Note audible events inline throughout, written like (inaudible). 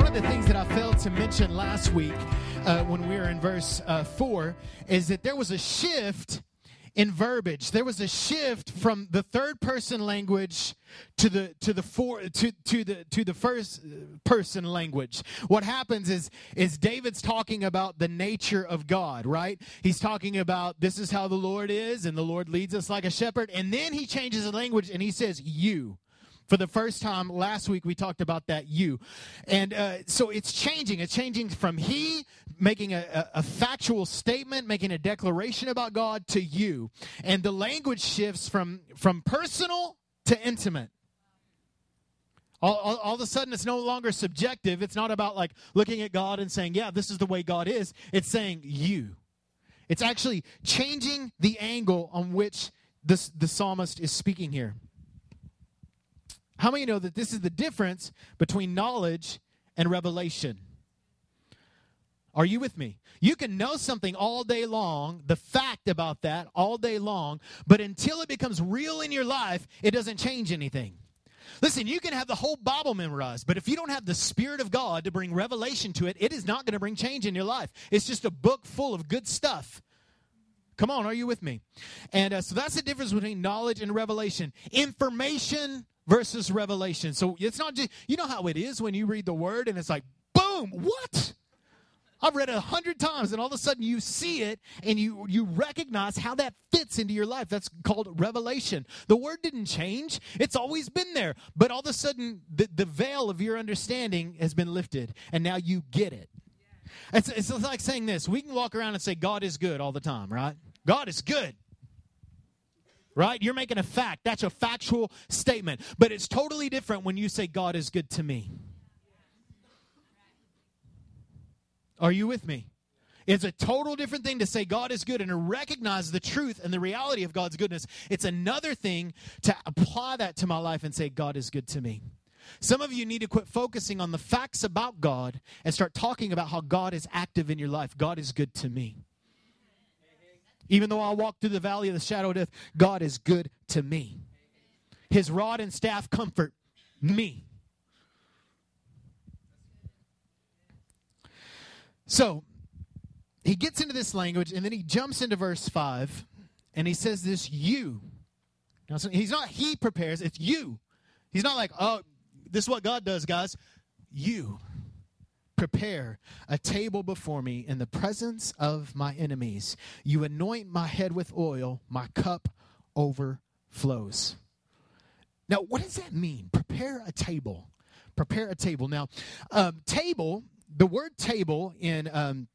one of the things that I failed to mention last week uh, when we were in verse uh, 4 is that there was a shift in verbiage. There was a shift from the third person language to the to the four to to the to the first person language. What happens is is David's talking about the nature of God, right? He's talking about this is how the Lord is and the Lord leads us like a shepherd and then he changes the language and he says you for the first time last week we talked about that you. And uh, so it's changing. It's changing from he making a, a, factual statement making a declaration about god to you. And the language shifts from from personal to intimate. All, all, all, of a sudden it's no longer subjective. It's not about like looking at god and saying yeah this is the way god is. It's saying you. It's actually changing the angle on which this, the psalmist is speaking here how many know that this is the difference between knowledge and revelation? Are you with me? You can know something all day long, the fact about that all day long, but until it becomes real in your life, it doesn't change anything. Listen, you can have the whole Bible memorized, but if you don't have the Spirit of God to bring revelation to it, it is not going to bring change in your life. It's just a book full of good stuff. Come on, are you with me? And uh, so that's the difference between knowledge and revelation. Information versus revelation. So it's not just, you know how it is when you read the word and it's like, boom, what? I've read it a hundred times, and all of a sudden you see it and you, you recognize how that fits into your life. That's called revelation. The word didn't change, it's always been there. But all of a sudden, the, the veil of your understanding has been lifted, and now you get it. It's, it's like saying this we can walk around and say, God is good all the time, right? God is good right? You're making a fact. That's a factual statement. But it's totally different when you say, God is good to me. Are you with me? It's a total different thing to say God is good and to recognize the truth and the reality of God's goodness. It's another thing to apply that to my life and say, God is good to me. Some of you need to quit focusing on the facts about God and start talking about how God is active in your life. God is good to me. Even though I walk through the valley of the shadow of death, God is good to me. His rod and staff comfort me. So he gets into this language and then he jumps into verse 5 and he says this you. Now, so he's not he prepares, it's you. He's not like, oh, this is what God does, guys. You prepare a table before me in the presence of my enemies. You anoint my head with oil, my cup overflows. Now, what does that mean? Prepare a table. Prepare a table. Now, um, table, the word table in um,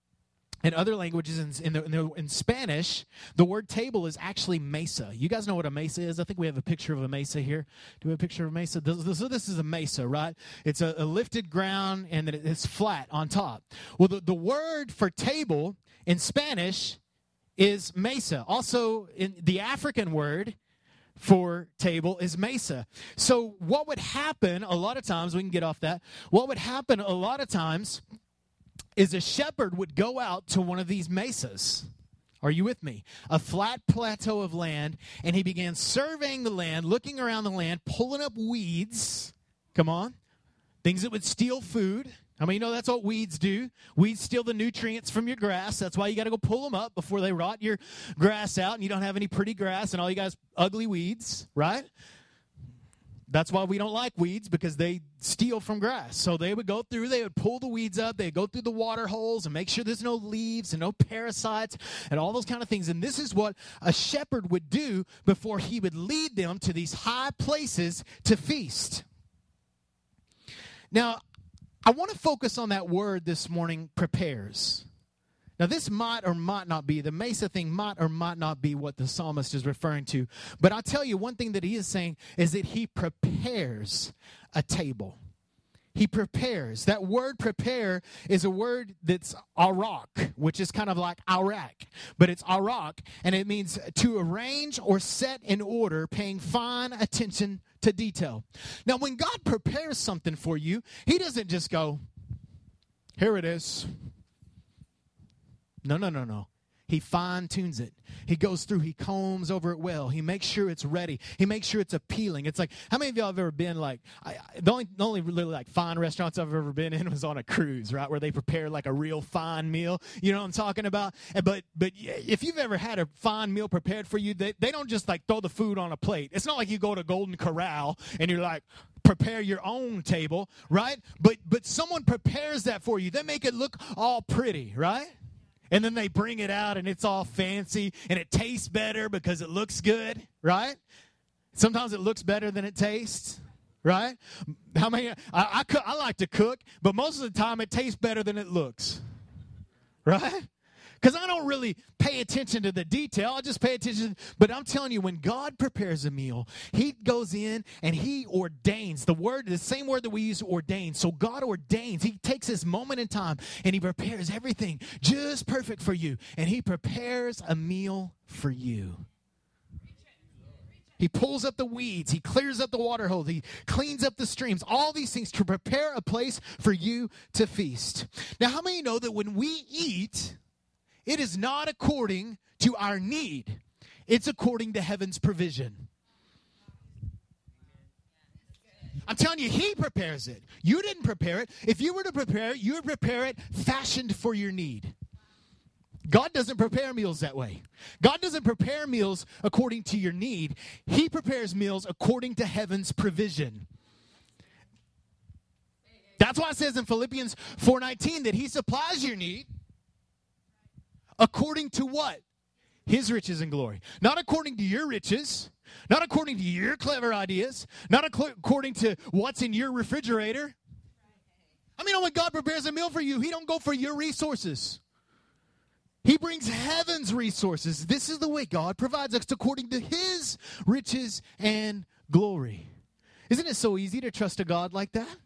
in other languages, in, in, the, in, the, in, Spanish, the word table is actually mesa. You guys know what a mesa is? I think we have a picture of a mesa here. Do we have a picture of a mesa? This, so this is a mesa, right? It's a, a lifted ground and it's flat on top. Well, the, the word for table in Spanish is mesa. Also, in the African word for table is mesa. So, what would happen a lot of times, we can get off that, what would happen a lot of times is a shepherd would go out to one of these mesas. Are you with me? A flat plateau of land, and he began surveying the land, looking around the land, pulling up weeds. Come on. Things that would steal food. I mean, you know that's what weeds do. Weeds steal the nutrients from your grass. That's why you got to go pull them up before they rot your grass out, and you don't have any pretty grass, and all you guys ugly weeds, right? That's why we don't like weeds because they steal from grass. So they would go through, they would pull the weeds up, they'd go through the water holes and make sure there's no leaves and no parasites and all those kind of things. And this is what a shepherd would do before he would lead them to these high places to feast. Now, I want to focus on that word this morning prepares. Now, this might or might not be, the Mesa thing might or might not be what the psalmist is referring to. But I'll tell you one thing that he is saying is that he prepares a table. He prepares. That word prepare is a word that's arak, which is kind of like Iraq, but it's arak, and it means to arrange or set in order, paying fine attention to detail. Now, when God prepares something for you, He doesn't just go, here it is. No, no, no, no. He fine tunes it. He goes through, he combs over it well. He makes sure it's ready. He makes sure it's appealing. It's like, how many of y'all have ever been like, I, the, only, the only really like fine restaurants I've ever been in was on a cruise, right? Where they prepare like a real fine meal. You know what I'm talking about? But, but if you've ever had a fine meal prepared for you, they, they don't just like throw the food on a plate. It's not like you go to Golden Corral and you're like, prepare your own table, right? But, but someone prepares that for you. They make it look all pretty, right? And then they bring it out and it's all fancy and it tastes better because it looks good, right? Sometimes it looks better than it tastes, right? How many? I, I, I like to cook, but most of the time it tastes better than it looks, right? Because I don't really pay attention to the detail. I just pay attention. But I'm telling you, when God prepares a meal, He goes in and He ordains the word, the same word that we use ordain. So God ordains. He takes this moment in time and He prepares everything just perfect for you. And He prepares a meal for you. He pulls up the weeds. He clears up the water holes. He cleans up the streams. All these things to prepare a place for you to feast. Now, how many know that when we eat, it is not according to our need, it's according to heaven's provision. I'm telling you, He prepares it. You didn't prepare it. If you were to prepare it, you would prepare it fashioned for your need. God doesn't prepare meals that way. God doesn't prepare meals according to your need. He prepares meals according to heaven's provision. That's why it says in Philippians 4:19 that he supplies your need According to what? His riches and glory. Not according to your riches, not according to your clever ideas, not according to what's in your refrigerator. I mean, oh when God prepares a meal for you, He don't go for your resources. He brings heaven's resources. This is the way God provides us according to His riches and glory. Isn't it so easy to trust a God like that?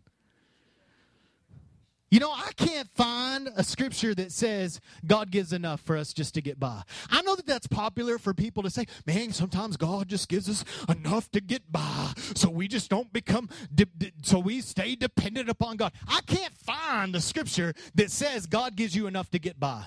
You know, I can't find a scripture that says God gives enough for us just to get by. I know that that's popular for people to say, man, sometimes God just gives us enough to get by. So we just don't become, de- de- so we stay dependent upon God. I can't find the scripture that says God gives you enough to get by.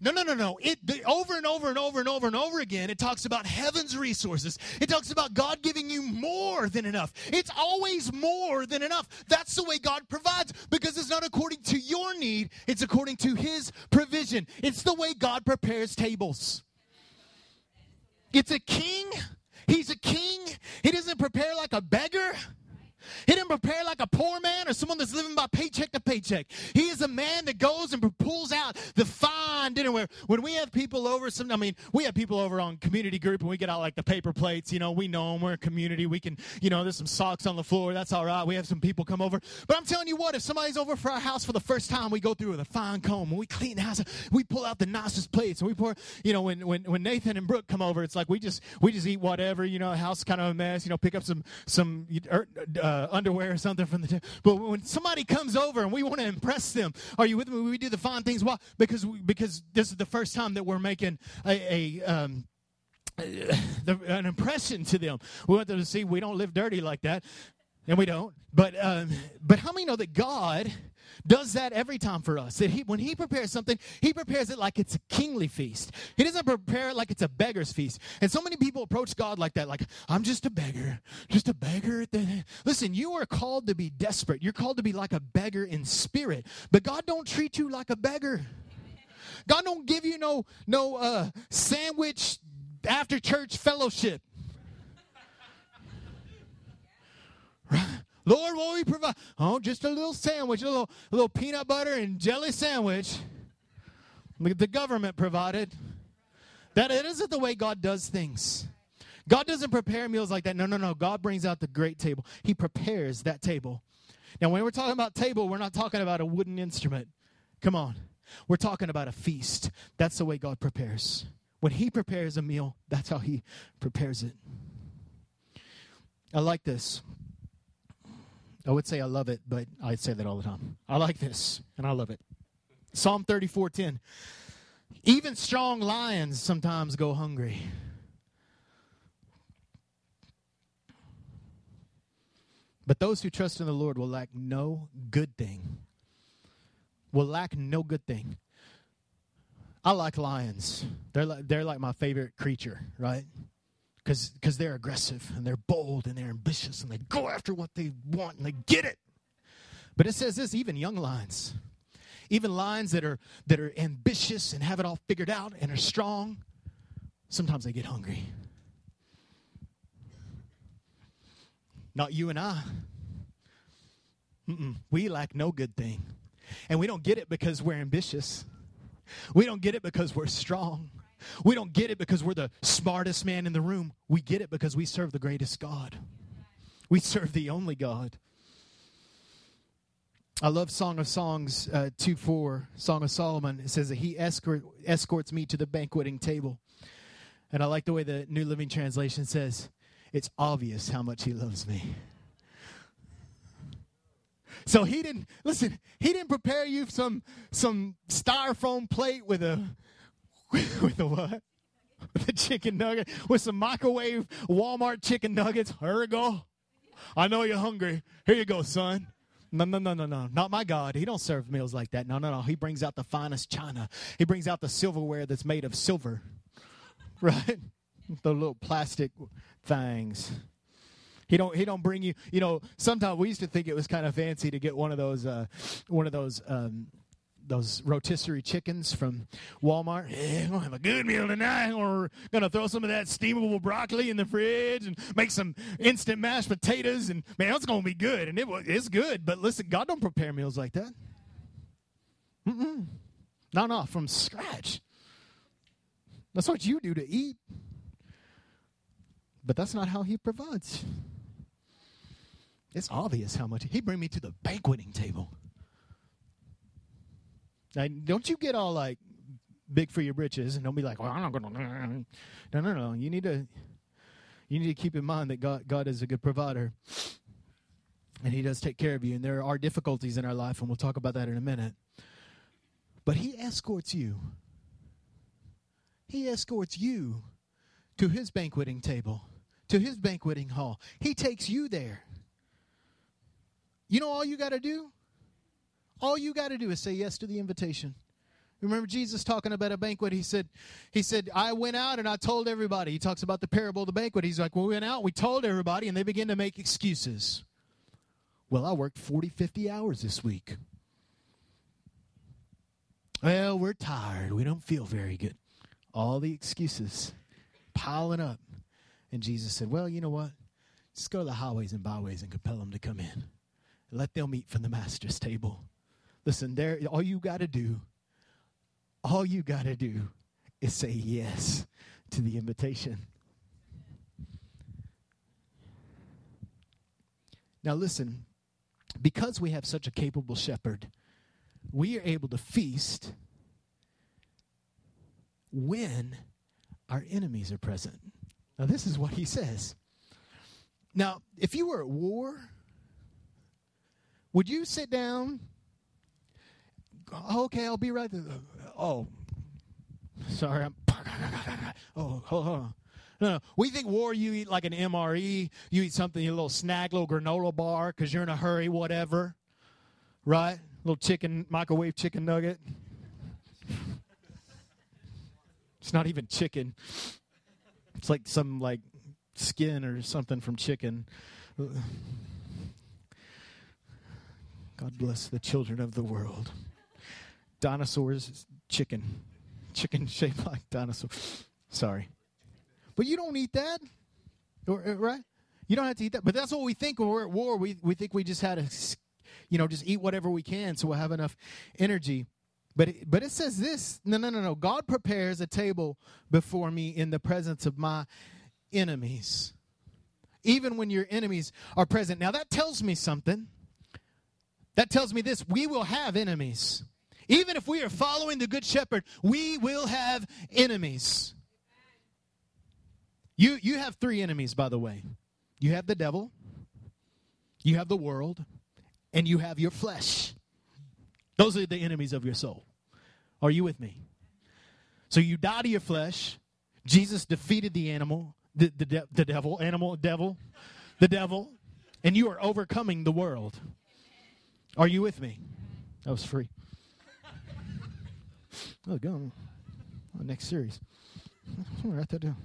No, no, no, no. It the, over and over and over and over and over again. It talks about heaven's resources. It talks about God giving you more than enough. It's always more than enough. That's the way God provides because it's not according to your need. It's according to His provision. It's the way God prepares tables. It's a king. He's a king. He doesn't prepare like a beggar. He didn't prepare like a poor man or someone that's living by paycheck to paycheck. He is a man that goes and pulls out the fine dinnerware. When we have people over, some I mean, we have people over on community group and we get out like the paper plates. You know, we know them. We're a community. We can, you know, there's some socks on the floor. That's all right. We have some people come over. But I'm telling you what, if somebody's over for our house for the first time, we go through with a fine comb and we clean the house. We pull out the nicest plates and we pour. You know, when when when Nathan and Brooke come over, it's like we just we just eat whatever. You know, the house kind of a mess. You know, pick up some some. Uh, underwear or something from the. But when somebody comes over and we want to impress them, are you with me? We do the fine things. Why? Because we, because this is the first time that we're making a. a um, the, an impression to them. We want them to see we don't live dirty like that, and we don't. But um, but how many know that God does that every time for us. That he, when he prepares something, he prepares it like it's a kingly feast. He doesn't prepare it like it's a beggar's feast. And so many people approach God like that, like, I'm just a beggar, just a beggar. Listen, you are called to be desperate. You're called to be like a beggar in spirit. But God don't treat you like a beggar. God don't give you no no uh, sandwich after church fellowship. Right? Lord, what will we provide? Oh, just a little sandwich, a little, a little peanut butter and jelly sandwich. The government provided. That it isn't the way God does things. God doesn't prepare meals like that. No, no, no. God brings out the great table. He prepares that table. Now, when we're talking about table, we're not talking about a wooden instrument. Come on. We're talking about a feast. That's the way God prepares. When He prepares a meal, that's how He prepares it. I like this. I would say I love it, but I say that all the time. I like this, and I love it. Psalm 34:10. Even strong lions sometimes go hungry. But those who trust in the Lord will lack no good thing. Will lack no good thing. I like lions. They're like, they're like my favorite creature, right? Because they're aggressive and they're bold and they're ambitious and they go after what they want and they get it. But it says this even young lions, even lions that are, that are ambitious and have it all figured out and are strong, sometimes they get hungry. Not you and I. Mm-mm. We lack no good thing. And we don't get it because we're ambitious. We don't get it because we're strong. We don't get it because we're the smartest man in the room. We get it because we serve the greatest God. We serve the only God. I love Song of Songs uh, 2 4, Song of Solomon. It says that he escort, escorts me to the banqueting table. And I like the way the New Living Translation says, it's obvious how much he loves me. So he didn't listen. He didn't prepare you some some styrofoam plate with a with (laughs) a what? With a chicken nugget with some microwave Walmart chicken nuggets. Here we go. I know you're hungry. Here you go, son. No, no, no, no, no. Not my God. He don't serve meals like that. No, no, no. He brings out the finest china. He brings out the silverware that's made of silver. (laughs) Right? The little plastic things. He don't he don't bring you, you know, sometimes we used to think it was kind of fancy to get one of those uh, one of those um, those rotisserie chickens from Walmart. Yeah, I'm gonna have a good meal tonight. We're gonna throw some of that steamable broccoli in the fridge and make some instant mashed potatoes. And man, it's gonna be good. And it's good. But listen, God don't prepare meals like that. Mm-mm. No, no, from scratch. That's what you do to eat. But that's not how He provides. It's obvious how much he bring me to the banqueting table. Now, don't you get all like big for your britches and don't be like, well, I'm not gonna. No, no, no. You need to. You need to keep in mind that God, God is a good provider, and He does take care of you. And there are difficulties in our life, and we'll talk about that in a minute. But He escorts you. He escorts you to His banqueting table, to His banqueting hall. He takes you there. You know all you got to do? All you got to do is say yes to the invitation. Remember Jesus talking about a banquet. He said, he said, I went out and I told everybody. He talks about the parable of the banquet. He's like, well, we went out, we told everybody, and they begin to make excuses. Well, I worked 40, 50 hours this week. Well, we're tired. We don't feel very good. All the excuses piling up. And Jesus said, Well, you know what? Just go to the highways and byways and compel them to come in. Let them eat from the master's table. Listen, there all you got to do, all you got to do is say yes to the invitation. Now listen, because we have such a capable shepherd, we are able to feast when our enemies are present. Now, this is what he says. Now, if you were at war, would you sit down? Oh, okay, I'll be right there. Oh, sorry. I'm, (laughs) oh, hold on. No, no. We think war, you eat like an MRE. You eat something, a little snag, little granola bar because you're in a hurry, whatever. Right? Little chicken, microwave chicken nugget. it's not even chicken. It's like some like skin or something from chicken. God bless the children of the world. Dinosaurs, chicken. Chicken (laughs) shaped like dinosaur. Sorry. But you don't eat that. Uh, right? You don't have to eat that. But that's what we think when we're at war. We, we think we just had to, you know, just eat whatever we can so we'll have enough energy. But it, but it says this no, no, no, no. God prepares a table before me in the presence of my enemies. Even when your enemies are present. Now that tells me something. That tells me this we will have enemies. Even if we are following the Good Shepherd, we will have enemies. You, you have three enemies, by the way you have the devil, you have the world, and you have your flesh. Those are the enemies of your soul. Are you with me? So you die to your flesh. Jesus defeated the animal, the, the, de- the devil, animal, devil, the devil, and you are overcoming the world. Are you with me? That was free. Oh, go. Oh, next series. I'm write that down.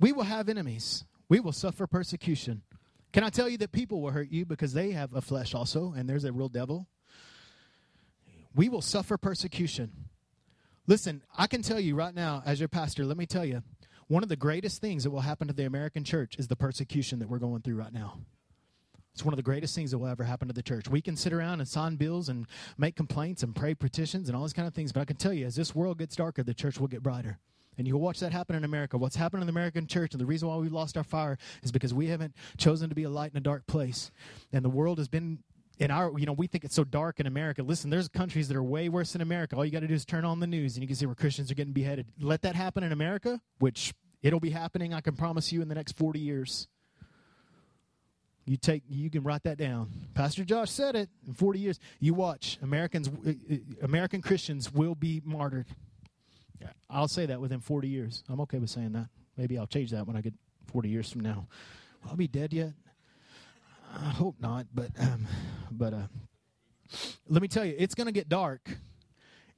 we will have enemies. We will suffer persecution. Can I tell you that people will hurt you because they have a flesh also, and there's a real devil? We will suffer persecution. Listen, I can tell you right now, as your pastor, let me tell you, one of the greatest things that will happen to the American church is the persecution that we're going through right now. It's one of the greatest things that will ever happen to the church. We can sit around and sign bills and make complaints and pray petitions and all these kind of things, but I can tell you, as this world gets darker, the church will get brighter. And you'll watch that happen in America. What's happened in the American church, and the reason why we've lost our fire is because we haven't chosen to be a light in a dark place. And the world has been in our, you know, we think it's so dark in America. Listen, there's countries that are way worse than America. All you got to do is turn on the news and you can see where Christians are getting beheaded. Let that happen in America, which it'll be happening, I can promise you, in the next 40 years. You take, you can write that down. Pastor Josh said it. In 40 years, you watch Americans, uh, American Christians will be martyred. I'll say that within 40 years. I'm okay with saying that. Maybe I'll change that when I get 40 years from now. I'll be dead yet? I hope not, but um, but uh, let me tell you, it's going to get dark.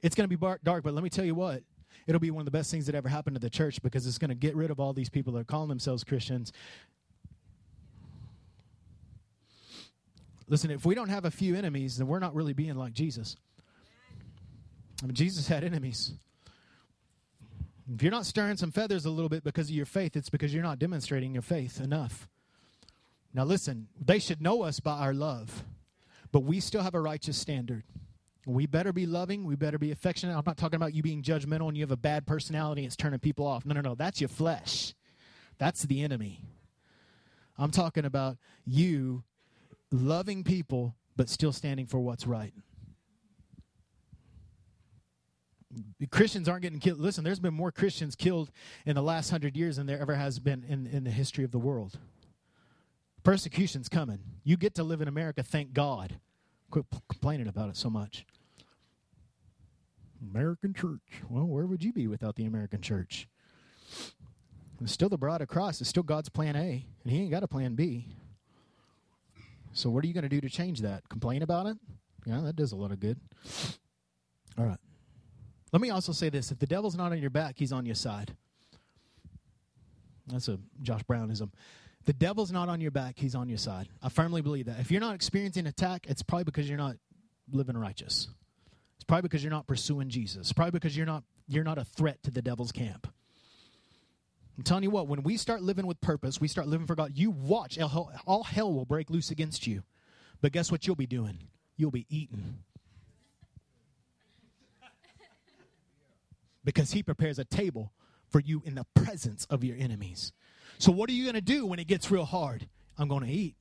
It's going to be dark, but let me tell you what. It'll be one of the best things that ever happened to the church because it's going to get rid of all these people that are calling themselves Christians. Listen, if we don't have a few enemies, then we're not really being like Jesus. I mean, Jesus had enemies. If you're not stirring some feathers a little bit because of your faith, it's because you're not demonstrating your faith enough. Now, listen, they should know us by our love, but we still have a righteous standard. We better be loving. We better be affectionate. I'm not talking about you being judgmental and you have a bad personality and it's turning people off. No, no, no. That's your flesh. That's the enemy. I'm talking about you loving people but still standing for what's right. Christians aren't getting killed. Listen, there's been more Christians killed in the last hundred years than there ever has been in, in the history of the world. Persecution's coming. You get to live in America, thank God. Quit p- complaining about it so much. American church. Well, where would you be without the American church? It's still the of Christ. It's still God's plan A, and He ain't got a plan B. So, what are you going to do to change that? Complain about it? Yeah, that does a lot of good. All right. Let me also say this if the devil's not on your back, he's on your side. That's a Josh Brownism. The devil's not on your back, he's on your side. I firmly believe that. If you're not experiencing attack, it's probably because you're not living righteous. It's probably because you're not pursuing Jesus. It's probably because you're not you're not a threat to the devil's camp. I'm telling you what, when we start living with purpose, we start living for God, you watch, all hell will break loose against you. But guess what you'll be doing? You'll be eating. (laughs) Because he prepares a table for you in the presence of your enemies. So, what are you going to do when it gets real hard? I'm going to eat.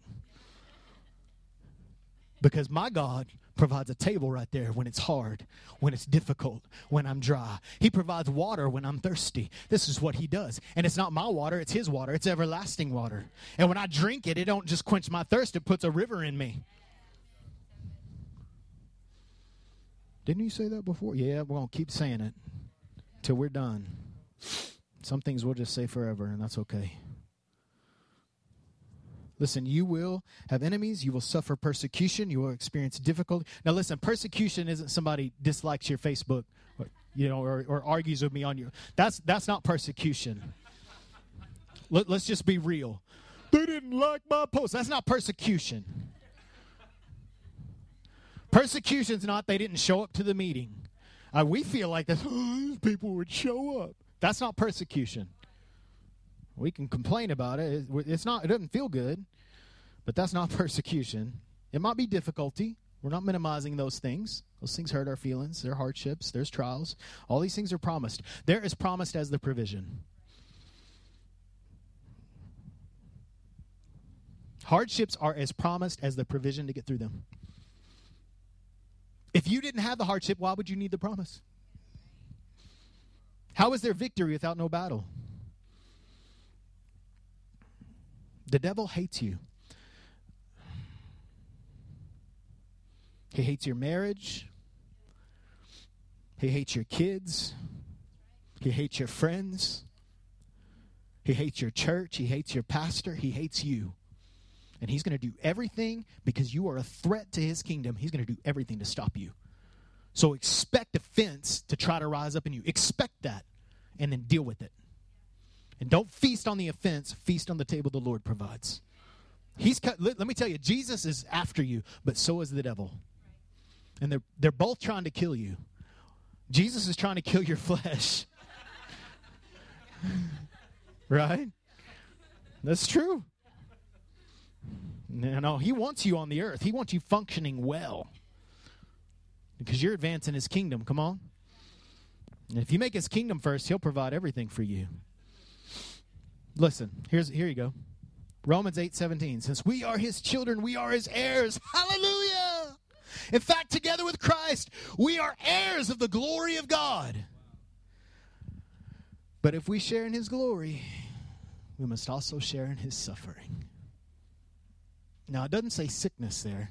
Because my God provides a table right there when it's hard, when it's difficult, when I'm dry. He provides water when I'm thirsty. This is what he does. And it's not my water, it's his water. It's everlasting water. And when I drink it, it don't just quench my thirst, it puts a river in me. Didn't you say that before? Yeah, we're going to keep saying it till we're done. Some things we'll just say forever, and that's okay. Listen, you will have enemies. You will suffer persecution. You will experience difficulty. Now, listen, persecution isn't somebody dislikes your Facebook, or, you know, or, or argues with me on you. That's that's not persecution. Let, let's just be real. They didn't like my post. That's not persecution. Persecution's not they didn't show up to the meeting. Uh, we feel like that (gasps) oh, people would show up. That's not persecution. We can complain about it. It's not. It doesn't feel good, but that's not (laughs) persecution. It might be difficulty. We're not minimizing those things. Those things hurt our feelings. There are hardships. There's trials. All these things are promised. There is promised as the provision. Hardships are as promised as the provision to get through them. If you didn't have the hardship, why would you need the promise? How is there victory without no battle? The devil hates you. He hates your marriage. He hates your kids. He hates your friends. He hates your church. He hates your pastor. He hates you. And he's going to do everything because you are a threat to his kingdom. He's going to do everything to stop you. So expect offense to try to rise up in you. Expect that and then deal with it. And don't feast on the offense, feast on the table the Lord provides. He's let, let me tell you, Jesus is after you, but so is the devil. And they're they're both trying to kill you. Jesus is trying to kill your flesh. (laughs) right? That's true. No, know, he wants you on the earth. He wants you functioning well. Because you're advancing his kingdom. Come on. And if you make his kingdom first, he'll provide everything for you. Listen, here's here you go. Romans 8 17. Since we are his children, we are his heirs. (laughs) Hallelujah. In fact, together with Christ, we are heirs of the glory of God. But if we share in his glory, we must also share in his suffering. Now, it doesn't say sickness there.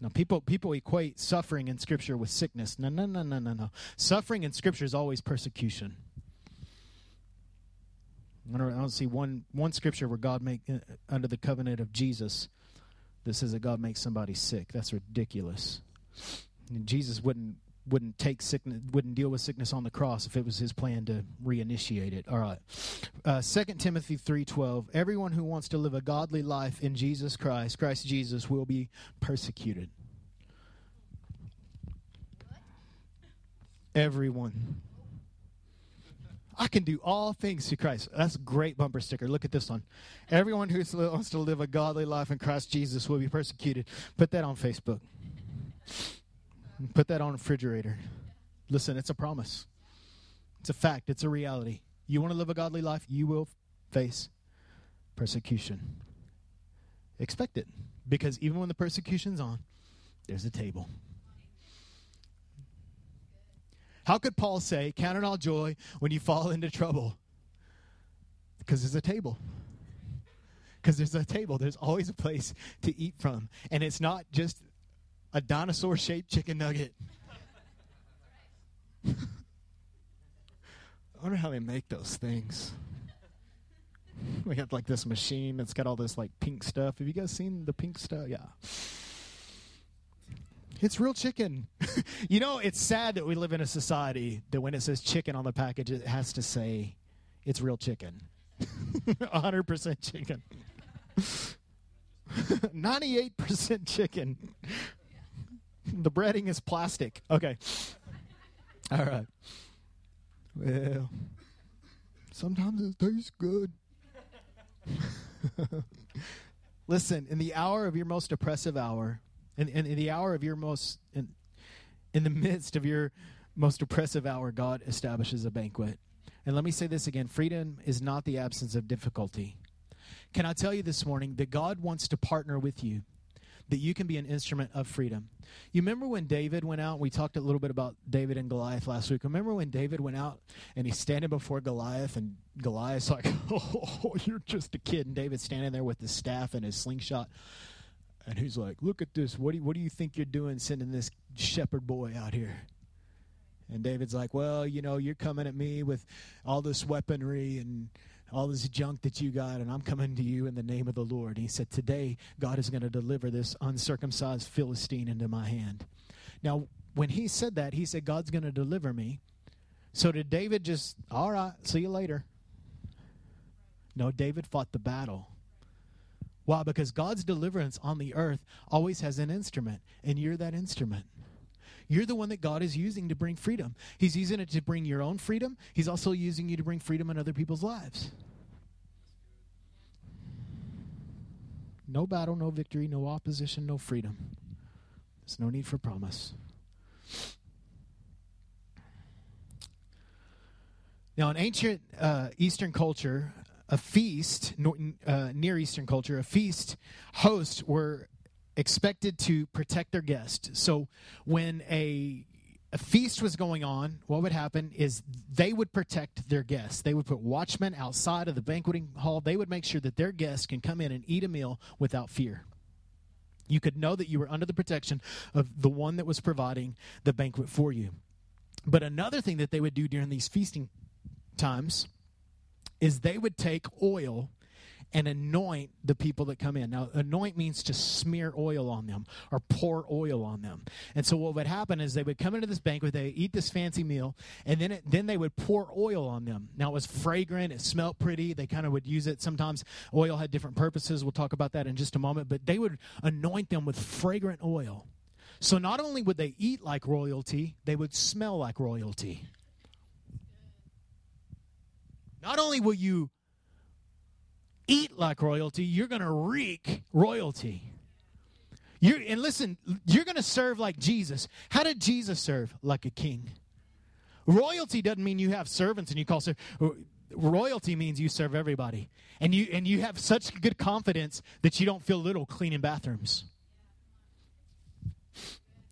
Now, people people equate suffering in Scripture with sickness. No, no, no, no, no, no. Suffering in Scripture is always persecution. I don't, I don't see one one Scripture where God make uh, under the covenant of Jesus that says that God makes somebody sick. That's ridiculous. And Jesus wouldn't wouldn't take sickness wouldn't deal with sickness on the cross if it was his plan to reinitiate it. All right. Uh, 2 timothy 3.12 everyone who wants to live a godly life in jesus christ christ jesus will be persecuted. Everyone I can do all things through Christ. That's a great bumper sticker. Look at this one. Everyone who wants to live a godly life in Christ Jesus will be persecuted. Put that on Facebook. Put that on refrigerator. Listen, it's a promise. It's a fact. It's a reality. You want to live a godly life, you will face persecution. Expect it. Because even when the persecution's on, there's a table. How could Paul say, Count it all joy when you fall into trouble? Because there's a table. Because there's a table. There's always a place to eat from. And it's not just a dinosaur shaped chicken nugget. (laughs) I wonder how they make those things. (laughs) We got like this machine that's got all this like pink stuff. Have you guys seen the pink stuff? Yeah. It's real chicken. (laughs) you know, it's sad that we live in a society that when it says chicken on the package, it has to say it's real chicken. (laughs) 100% chicken. (laughs) 98% chicken. The breading is plastic. Okay. All right. Well, sometimes it tastes good. Listen, in the hour of your most oppressive hour, in, in, in the hour of your most, in, in the midst of your most oppressive hour, God establishes a banquet. And let me say this again freedom is not the absence of difficulty. Can I tell you this morning that God wants to partner with you? that you can be an instrument of freedom. You remember when David went out? We talked a little bit about David and Goliath last week. Remember when David went out and he's standing before Goliath, and Goliath's like, (laughs) Oh, you're just a kid. And David's standing there with his staff and his slingshot. And he's like, Look at this. What do you, what do you think you're doing sending this shepherd boy out here? And David's like, Well, you know, you're coming at me with all this weaponry and all this junk that you got, and I'm coming to you in the name of the Lord. And he said, Today, God is going to deliver this uncircumcised Philistine into my hand. Now, when he said that, he said, God's going to deliver me. So did David just, all right, see you later? No, David fought the battle. Why? Because God's deliverance on the earth always has an instrument, and you're that instrument. You're the one that God is using to bring freedom. He's using it to bring your own freedom. He's also using you to bring freedom in other people's lives. No battle, no victory, no opposition, no freedom. There's no need for promise. Now, in ancient uh, Eastern culture, a feast, uh, Near Eastern culture, a feast hosts were expected to protect their guests. So when a a feast was going on, what would happen is they would protect their guests. They would put watchmen outside of the banqueting hall. They would make sure that their guests can come in and eat a meal without fear. You could know that you were under the protection of the one that was providing the banquet for you. But another thing that they would do during these feasting times is they would take oil and anoint the people that come in. Now, anoint means to smear oil on them or pour oil on them. And so, what would happen is they would come into this banquet, they eat this fancy meal, and then it, then they would pour oil on them. Now, it was fragrant, it smelled pretty. They kind of would use it. Sometimes oil had different purposes. We'll talk about that in just a moment. But they would anoint them with fragrant oil. So, not only would they eat like royalty, they would smell like royalty. Not only will you eat like royalty, you're going to reek royalty. You're, and listen, you're going to serve like Jesus. How did Jesus serve? Like a king. Royalty doesn't mean you have servants and you call servants. Royalty means you serve everybody. And you, and you have such good confidence that you don't feel little cleaning bathrooms.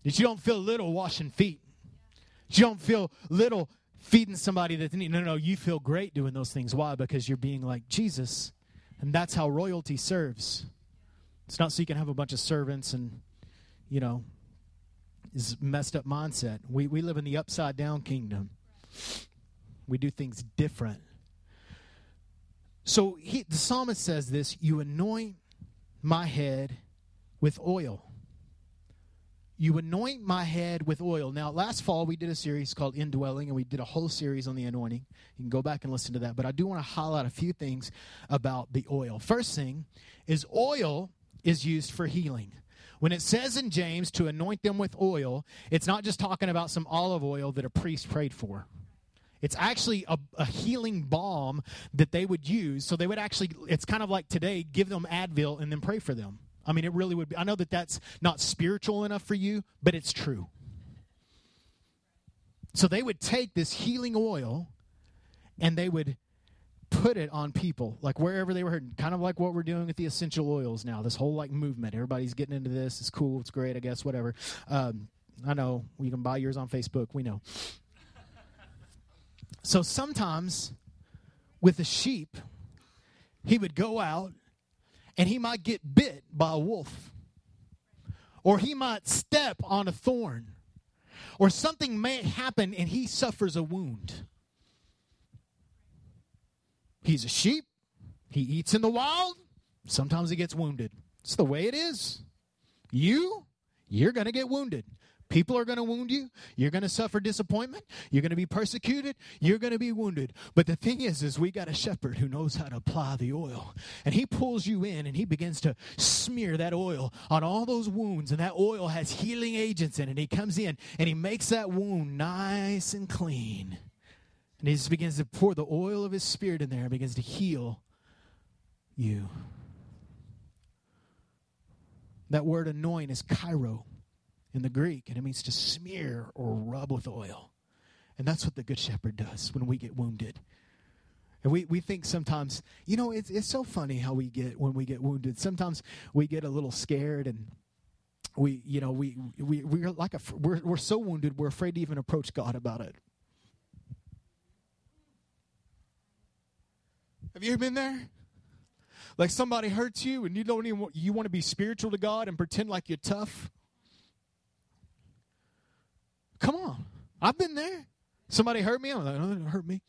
That you don't feel little washing feet. That you don't feel little feeding somebody that no, no, no, you feel great doing those things. Why? Because you're being like Jesus. And that's how royalty serves. It's not so you can have a bunch of servants and, you know, is messed up mindset. We, we live in the upside down kingdom. We do things different. So he, the psalmist says this You anoint my head with oil. You anoint my head with oil. Now, last fall we did a series called Indwelling, and we did a whole series on the anointing. You can go back and listen to that. But I do want to highlight a few things about the oil. First thing is oil is used for healing. When it says in James to anoint them with oil, it's not just talking about some olive oil that a priest prayed for. It's actually a, a, healing balm that they would use. So they would actually, it's kind of like today, give them Advil and then pray for them. I mean, it really would be. I know that that's not spiritual enough for you, but it's true. So they would take this healing oil and they would put it on people, like wherever they were hurting, kind of like what we're doing with the essential oils now. This whole like movement, everybody's getting into this. It's cool. It's great. I guess whatever. Um, I know you can buy yours on Facebook. We know. so sometimes with a sheep, he would go out and he might get bit by a wolf, or he might step on a thorn, or something may happen and he suffers a wound. He's a sheep, he eats in the wild, sometimes he gets wounded. It's the way it is. You, you're going to get wounded. People are going to wound you. You're going to suffer disappointment. You're going to be persecuted. You're going to be wounded. But the thing is, is we got a shepherd who knows how to apply the oil. And he pulls you in and he begins to smear that oil on all those wounds. And that oil has healing agents in it. And he comes in and he makes that wound nice and clean. And he just begins to pour the oil of his spirit in there and begins to heal you. That word anoint is chiro in the Greek, and it means to smear or rub with oil. And that's what the Good Shepherd does when we get wounded. And we, we think sometimes, you know, it's, it's so funny how we get when we get wounded. Sometimes we get a little scared and we, you know, we, we, we're like a, we're, we're so wounded, we're afraid to even approach God about it. Have you ever been there? Like somebody hurts you and you don't even you want to be spiritual to God and pretend like you're tough. Come on. I've been there. Somebody hurt me. I'm like, oh, no, hurt me.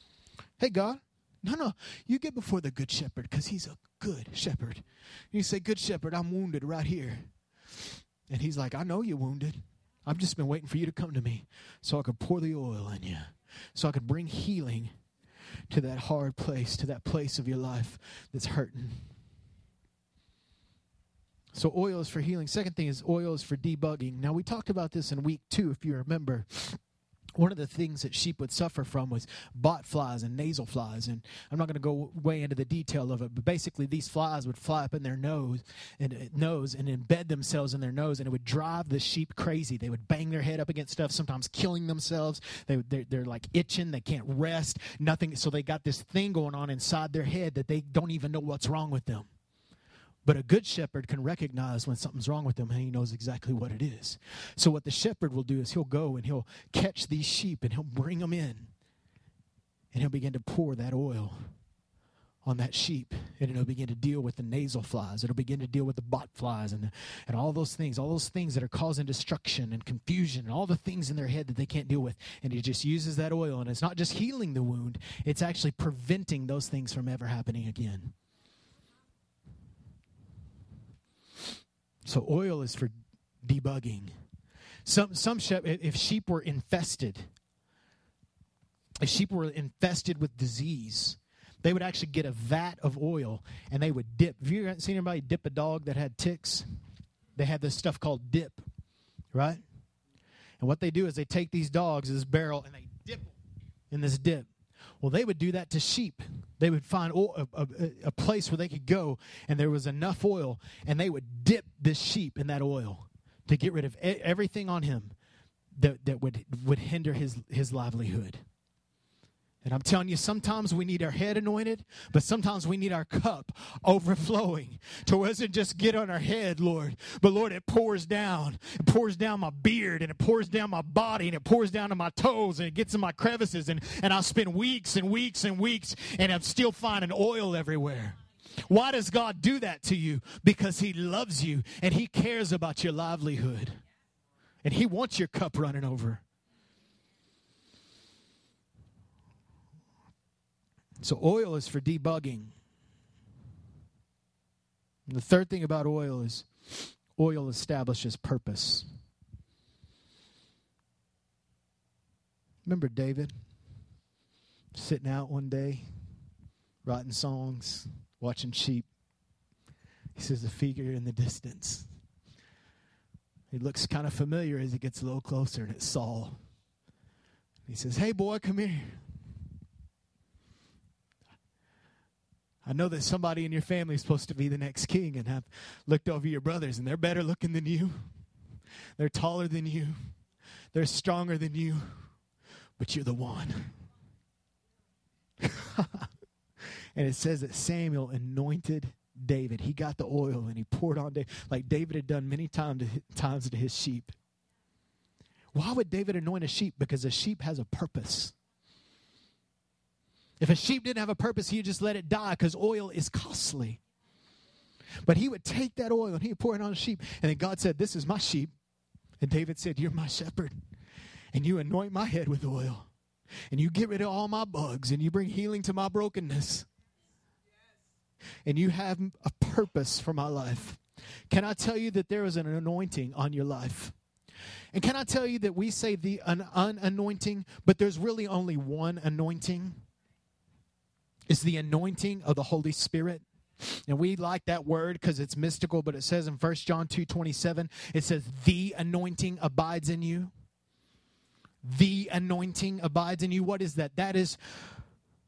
Hey, God. No, no. You get before the good shepherd because he's a good shepherd. You say, Good shepherd, I'm wounded right here. And he's like, I know you're wounded. I've just been waiting for you to come to me so I could pour the oil in you, so I could bring healing to that hard place, to that place of your life that's hurting. So oil is for healing. Second thing is oil is for debugging. Now we talked about this in week two, if you remember. One of the things that sheep would suffer from was bot flies and nasal flies, and I'm not going to go way into the detail of it, but basically these flies would fly up in their nose and uh, nose and embed themselves in their nose, and it would drive the sheep crazy. They would bang their head up against stuff, sometimes killing themselves. They they're, they're like itching, they can't rest, nothing. So they got this thing going on inside their head that they don't even know what's wrong with them. But a good shepherd can recognize when something's wrong with them and he knows exactly what it is. So, what the shepherd will do is he'll go and he'll catch these sheep and he'll bring them in. And he'll begin to pour that oil on that sheep. And it'll begin to deal with the nasal flies. It'll begin to deal with the bot flies and, and all those things all those things that are causing destruction and confusion and all the things in their head that they can't deal with. And he just uses that oil. And it's not just healing the wound. It's actually preventing those things from ever happening again So oil is for debugging. Some some sheep, if sheep were infested, if sheep were infested with disease, they would actually get a vat of oil and they would dip. Have you seen anybody dip a dog that had ticks? They had this stuff called dip, right? And what they do is they take these dogs, this barrel, and they dip in this dip. Well, they would do that to sheep. They would find oil, a, a, a place where they could go, and there was enough oil, and they would dip this sheep in that oil to get rid of everything on him that, that would, would hinder his, his livelihood. And I'm telling you, sometimes we need our head anointed, but sometimes we need our cup overflowing to where it doesn't just get on our head, Lord, but Lord, it pours down. It pours down my beard and it pours down my body and it pours down to my toes and it gets in my crevices. And, and I'll spend weeks and weeks and weeks and I'm still finding oil everywhere. Why does God do that to you? Because He loves you and He cares about your livelihood. And He wants your cup running over. So, oil is for debugging. And the third thing about oil is oil establishes purpose. Remember David sitting out one day, writing songs, watching sheep. He sees a figure in the distance. He looks kind of familiar as he gets a little closer, and it's Saul. He says, Hey, boy, come here. I know that somebody in your family is supposed to be the next king and I've looked over your brothers, and they're better looking than you. They're taller than you. They're stronger than you. But you're the one. (laughs) and it says that Samuel anointed David. He got the oil and he poured on David, like David had done many times to, times to his sheep. Why would David anoint a sheep? Because a sheep has a purpose. If a sheep didn't have a purpose, he'd just let it die because oil is costly. But he would take that oil and he'd pour it on a sheep. And then God said, This is my sheep. And David said, You're my shepherd. And you anoint my head with oil. And you get rid of all my bugs. And you bring healing to my brokenness. And you have a purpose for my life. Can I tell you that there is an anointing on your life? And can I tell you that we say the un- unanointing, but there's really only one anointing? Is the anointing of the Holy Spirit. And we like that word because it's mystical, but it says in 1 John 2 27, it says, The anointing abides in you. The anointing abides in you. What is that? That is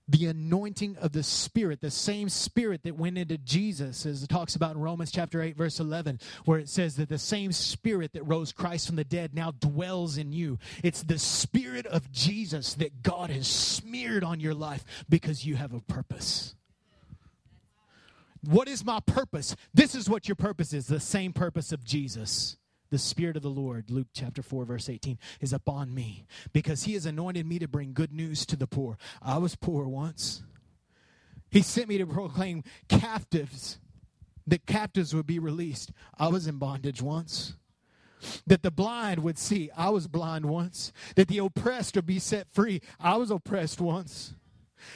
the anointing of the Spirit, the same Spirit that went into Jesus, as it talks about in Romans chapter 8, verse 11, where it says that the same Spirit that rose Christ from the dead now dwells in you. It's the Spirit of Jesus that God has smeared on your life because you have a purpose. What is my purpose? This is what your purpose is the same purpose of Jesus the Spirit of the Lord, Luke chapter 4, verse 18, is upon me because He has anointed me to bring good news to the poor. I was poor once. He sent me to proclaim captives, that captives would be released. I was in bondage once. That the blind would see. I was blind once. That the oppressed would be set free. I was oppressed once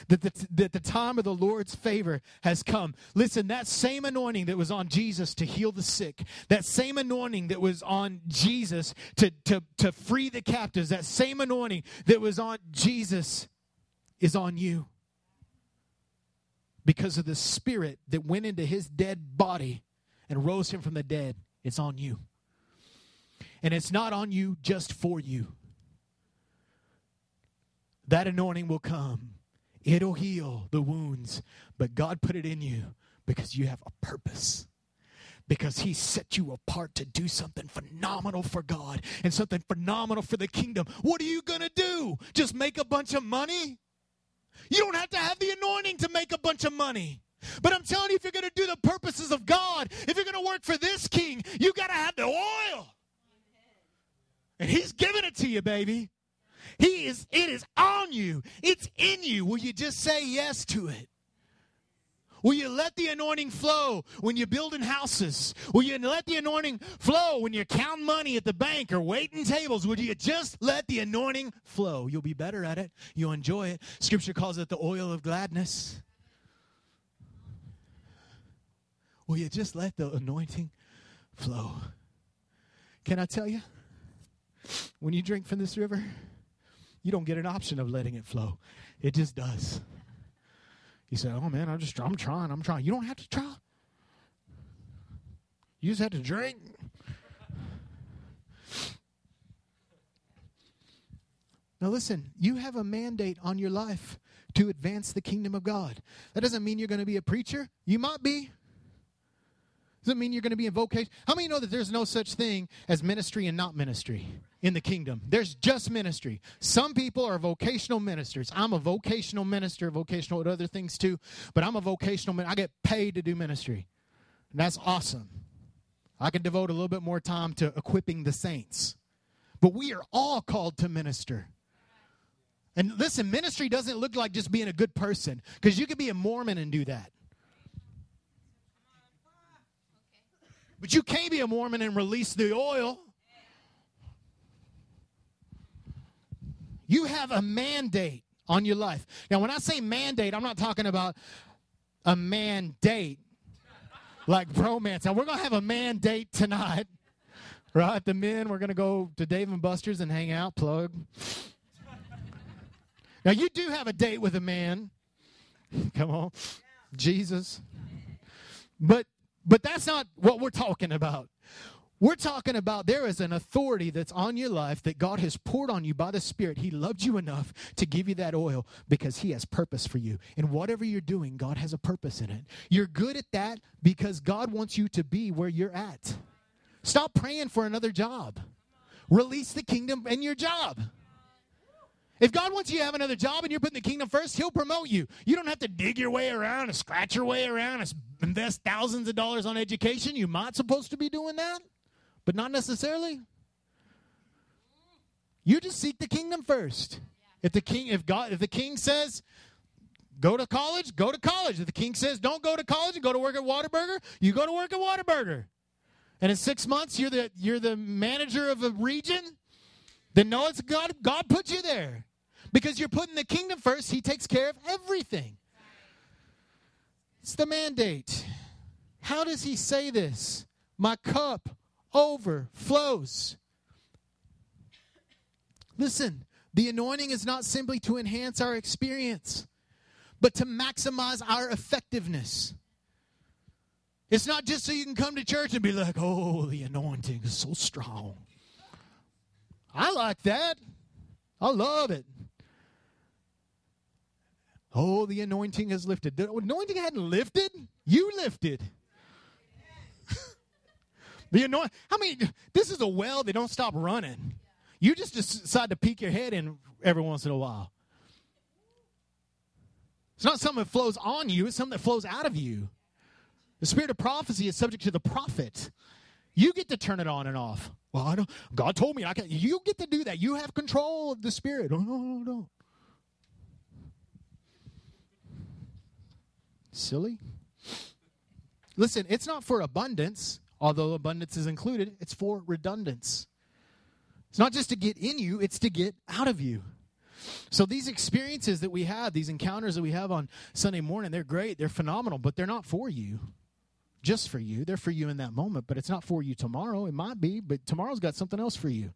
that the, that the time of the Lord's favor has come. Listen, that same anointing that was on Jesus to heal the sick, that same anointing that was on Jesus to, to, to free the captives, that same anointing that was on Jesus is on you. Because of the spirit that went into his dead body and rose him from the dead, it's on you. And it's not on you just for you. That anointing will come It'll heal the wounds, but God put it in you because you have a purpose. Because he set you apart to do something phenomenal for God and something phenomenal for the kingdom. What are you going to do? Just make a bunch of money? You don't have to have the anointing to make a bunch of money. But I'm telling you, if you're going to do the purposes of God, if you're going to work for this king, you got to have the oil. And he's giving it to you, baby. He is, it is on you. It's in you. Will you just say yes to it? Will you let the anointing flow when you're building houses? Will you let the anointing flow when you're counting money at the bank or waiting tables? Will you just let the anointing flow? You'll be better at it. You'll enjoy it. Scripture calls it the oil of gladness. Will you just let the anointing flow. Can I tell you? When you drink from this river, you don't get an option of letting it flow. It just does. You say, "Oh man, I'm just I'm trying. I'm trying." You don't have to try. You just have to drink. Now listen, you have a mandate on your life to advance the kingdom of God. That doesn't mean you're going to be a preacher. You might be. Doesn't mean you're going to be in vocation. How many know that there's no such thing as ministry and not ministry in the kingdom? There's just ministry. Some people are vocational ministers. I'm a vocational minister, vocational at other things too, but I'm a vocational minister. I get paid to do ministry. And that's awesome. I can devote a little bit more time to equipping the saints. But we are all called to minister. And listen, ministry doesn't look like just being a good person, because you could be a Mormon and do that. But you can't be a Mormon and release the oil. You have a mandate on your life. Now, when I say mandate, I'm not talking about a mandate like bromance. Now, we're going to have a mandate tonight, right? The men, we're going to go to Dave and Buster's and hang out, plug. Now, you do have a date with a man. Come on. Jesus. But but that's not what we're talking about. We're talking about there is an authority that's on your life that God has poured on you by the Spirit. He loved you enough to give you that oil because He has purpose for you. And whatever you're doing, God has a purpose in it. You're good at that because God wants you to be where you're at. Stop praying for another job. Release the kingdom in your job. If God wants you to have another job and you're putting the kingdom first, He'll promote you. You don't have to dig your way around and scratch your way around and invest thousands of dollars on education. You might supposed to be doing that, but not necessarily. You just seek the kingdom first. If the king, if God, if the king says, go to college, go to college. If the king says, don't go to college and go to work at Whataburger, you go to work at Whataburger. And in six months, you're the you're the manager of a region. Then know it's God. God put you there. Because you're putting the kingdom first, He takes care of everything. It's the mandate. How does He say this? My cup overflows. Listen, the anointing is not simply to enhance our experience, but to maximize our effectiveness. It's not just so you can come to church and be like, oh, the anointing is so strong. I like that. I love it. Oh, the anointing has lifted. The anointing hadn't lifted, you lifted. (laughs) the anointing, I mean, this is a well that don't stop running. You just decide to peek your head in every once in a while. It's not something that flows on you, it's something that flows out of you. The spirit of prophecy is subject to the prophet. You get to turn it on and off. Well, I don't, God told me I can. You get to do that. You have control of the spirit. No, no, no. Silly. Listen, it's not for abundance, although abundance is included, it's for redundance. It's not just to get in you, it's to get out of you. So these experiences that we have, these encounters that we have on Sunday morning, they're great, they're phenomenal, but they're not for you. Just for you. They're for you in that moment, but it's not for you tomorrow. It might be, but tomorrow's got something else for you.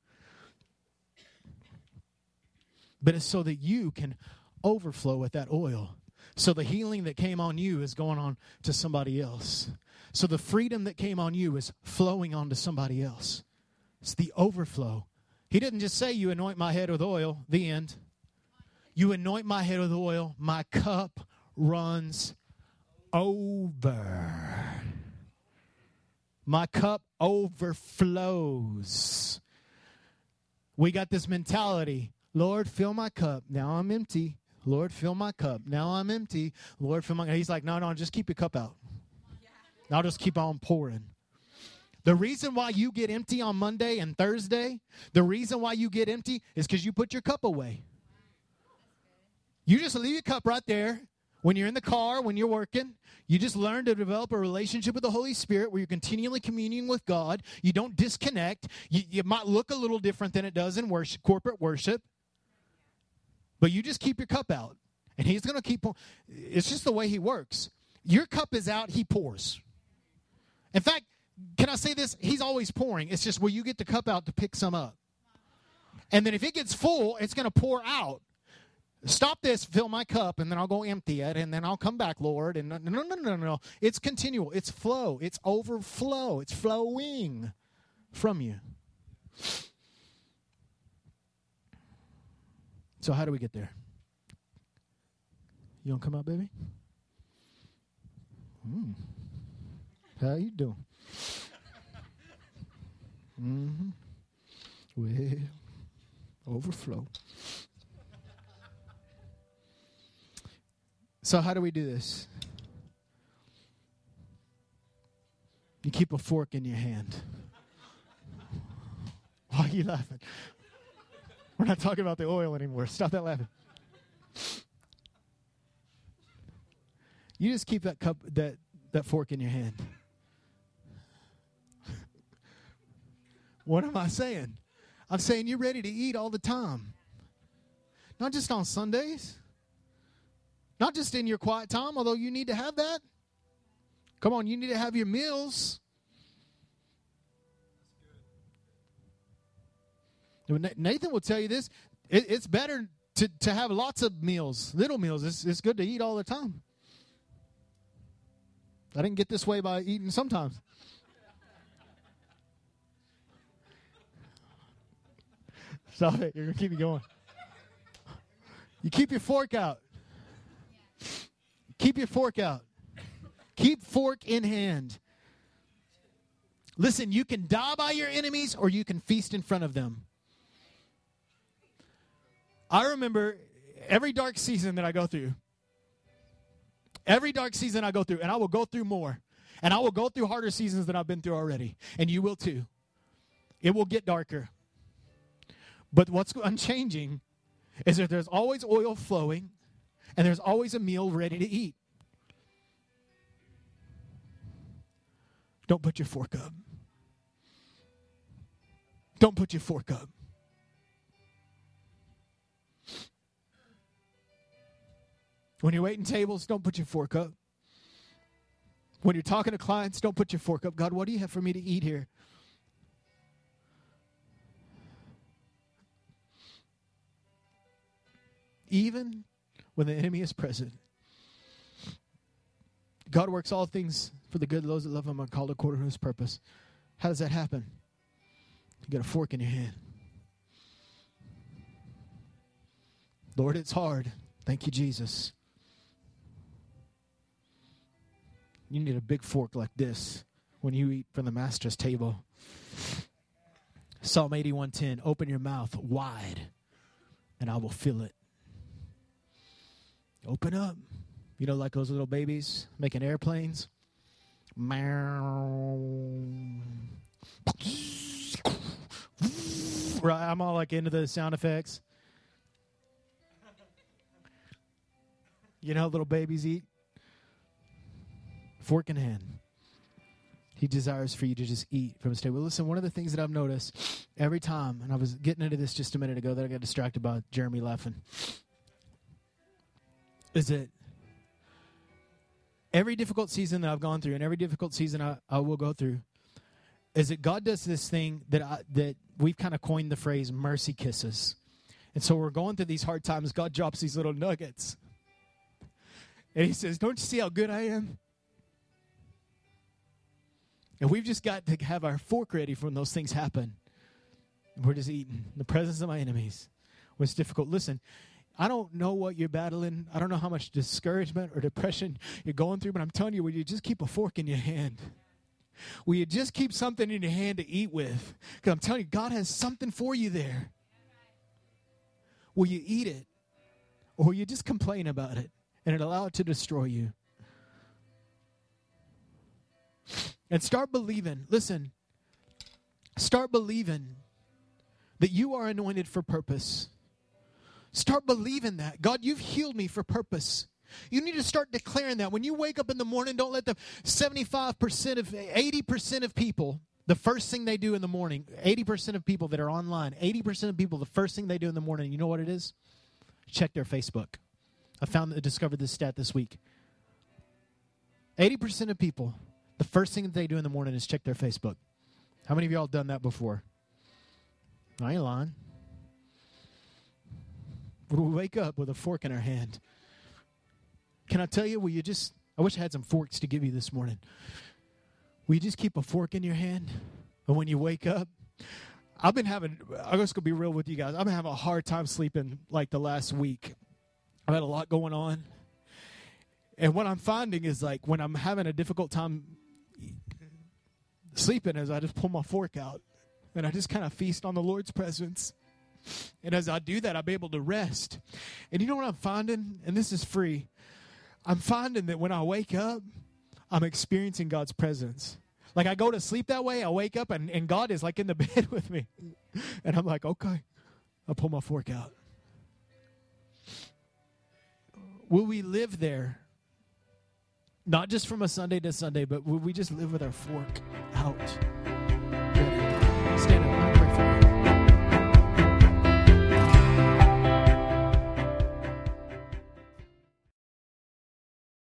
But it's so that you can overflow with that oil so the healing that came on you is going on to somebody else. So the freedom that came on you is flowing on to somebody else. It's the overflow. He didn't just say, You anoint my head with oil, the end. You anoint my head with oil, my cup runs over. My cup overflows. We got this mentality Lord, fill my cup. Now I'm empty. Lord, fill my cup. Now I'm empty. Lord, fill my cup. He's like, no, no, just keep your cup out. I'll just keep on pouring. The reason why you get empty on Monday and Thursday, the reason why you get empty is because you put your cup away. You just leave your cup right there when you're in the car, when you're working. You just learn to develop a relationship with the Holy Spirit where you're continually communing with God. You don't disconnect. You, you might look a little different than it does in worship, corporate worship. But you just keep your cup out, and He's going to keep. It's just the way He works. Your cup is out, He pours. In fact, can I say this? He's always pouring. It's just will you get the cup out to pick some up? And then if it gets full, it's going to pour out. Stop this, fill my cup, and then I'll go empty it, and then I'll come back, Lord. And no, no, no, no, no. It's continual. It's flow. It's overflow. It's flowing from you. So how do we get there? You don't come out, baby? Mm. How you doing? Mm-hmm. Well, overflow. So, how do we do this? You keep a fork in your hand. Why are you laughing? We're not talking about the oil anymore. Stop that laughing. You just keep that cup that that fork in your hand. what am I saying? I'm saying you're ready to eat all the time. Not just on Sundays. Not just in your quiet time, although you need to have that. Come on, you need to have your meals. Nathan will tell you this. It, it's better to, to have lots of meals, little meals. It's, it's good to eat all the time. I didn't get this way by eating sometimes. (laughs) Stop it. You're going to keep me going. You keep your fork out. Keep your fork out. Keep fork in hand. Listen, you can die by your enemies or you can feast in front of them. I remember every dark season that I go through, every dark season I go through, and I will go through more, and I will go through harder seasons than I've been through already, and you will too. It will get darker. But what's unchanging is that there's always oil flowing, and there's always a meal ready to eat. Don't put your fork up. Don't put your fork up. When you're waiting tables, don't put your fork up. When you're talking to clients, don't put your fork up. God, what do you have for me to eat here? Even when the enemy is present, God works all things for the good of those that love Him and called according to His purpose. How does that happen? You got a fork in your hand. Lord, it's hard. Thank you, Jesus. You need a big fork like this when you eat from the master's table. Psalm 81:10 Open your mouth wide and I will fill it. Open up. You know like those little babies making airplanes? Right, I'm all like into the sound effects. You know how little babies eat? Fork in hand. He desires for you to just eat from his table. Listen, one of the things that I've noticed every time, and I was getting into this just a minute ago that I got distracted by Jeremy laughing, is that every difficult season that I've gone through and every difficult season I, I will go through, is that God does this thing that I, that we've kind of coined the phrase mercy kisses. And so we're going through these hard times. God drops these little nuggets. And he says, Don't you see how good I am? And we've just got to have our fork ready for when those things happen. We're just eating in the presence of my enemies when it's difficult. Listen, I don't know what you're battling. I don't know how much discouragement or depression you're going through, but I'm telling you, will you just keep a fork in your hand? Will you just keep something in your hand to eat with? Because I'm telling you, God has something for you there. Will you eat it? Or will you just complain about it and allow it to destroy you? And start believing. Listen, start believing that you are anointed for purpose. Start believing that. God, you've healed me for purpose. You need to start declaring that. When you wake up in the morning, don't let the 75% of 80% of people, the first thing they do in the morning, 80% of people that are online, 80% of people, the first thing they do in the morning, you know what it is? Check their Facebook. I found discovered this stat this week. 80% of people the first thing that they do in the morning is check their Facebook. How many of y'all done that before? I ain't lying. (laughs) We wake up with a fork in our hand. Can I tell you, will you just, I wish I had some forks to give you this morning. Will you just keep a fork in your hand? And when you wake up, I've been having, I'm just going to be real with you guys. I've been having a hard time sleeping like the last week. I've had a lot going on. And what I'm finding is like when I'm having a difficult time sleeping, as I just pull my fork out and I just kind of feast on the Lord's presence. And as I do that, I'm able to rest. And you know what I'm finding? And this is free. I'm finding that when I wake up, I'm experiencing God's presence. Like I go to sleep that way, I wake up and, and God is like in the (laughs) bed with me. And I'm like, okay. I pull my fork out. Will we live there? Not just from a Sunday to Sunday, but we just live with our fork out? Stand up.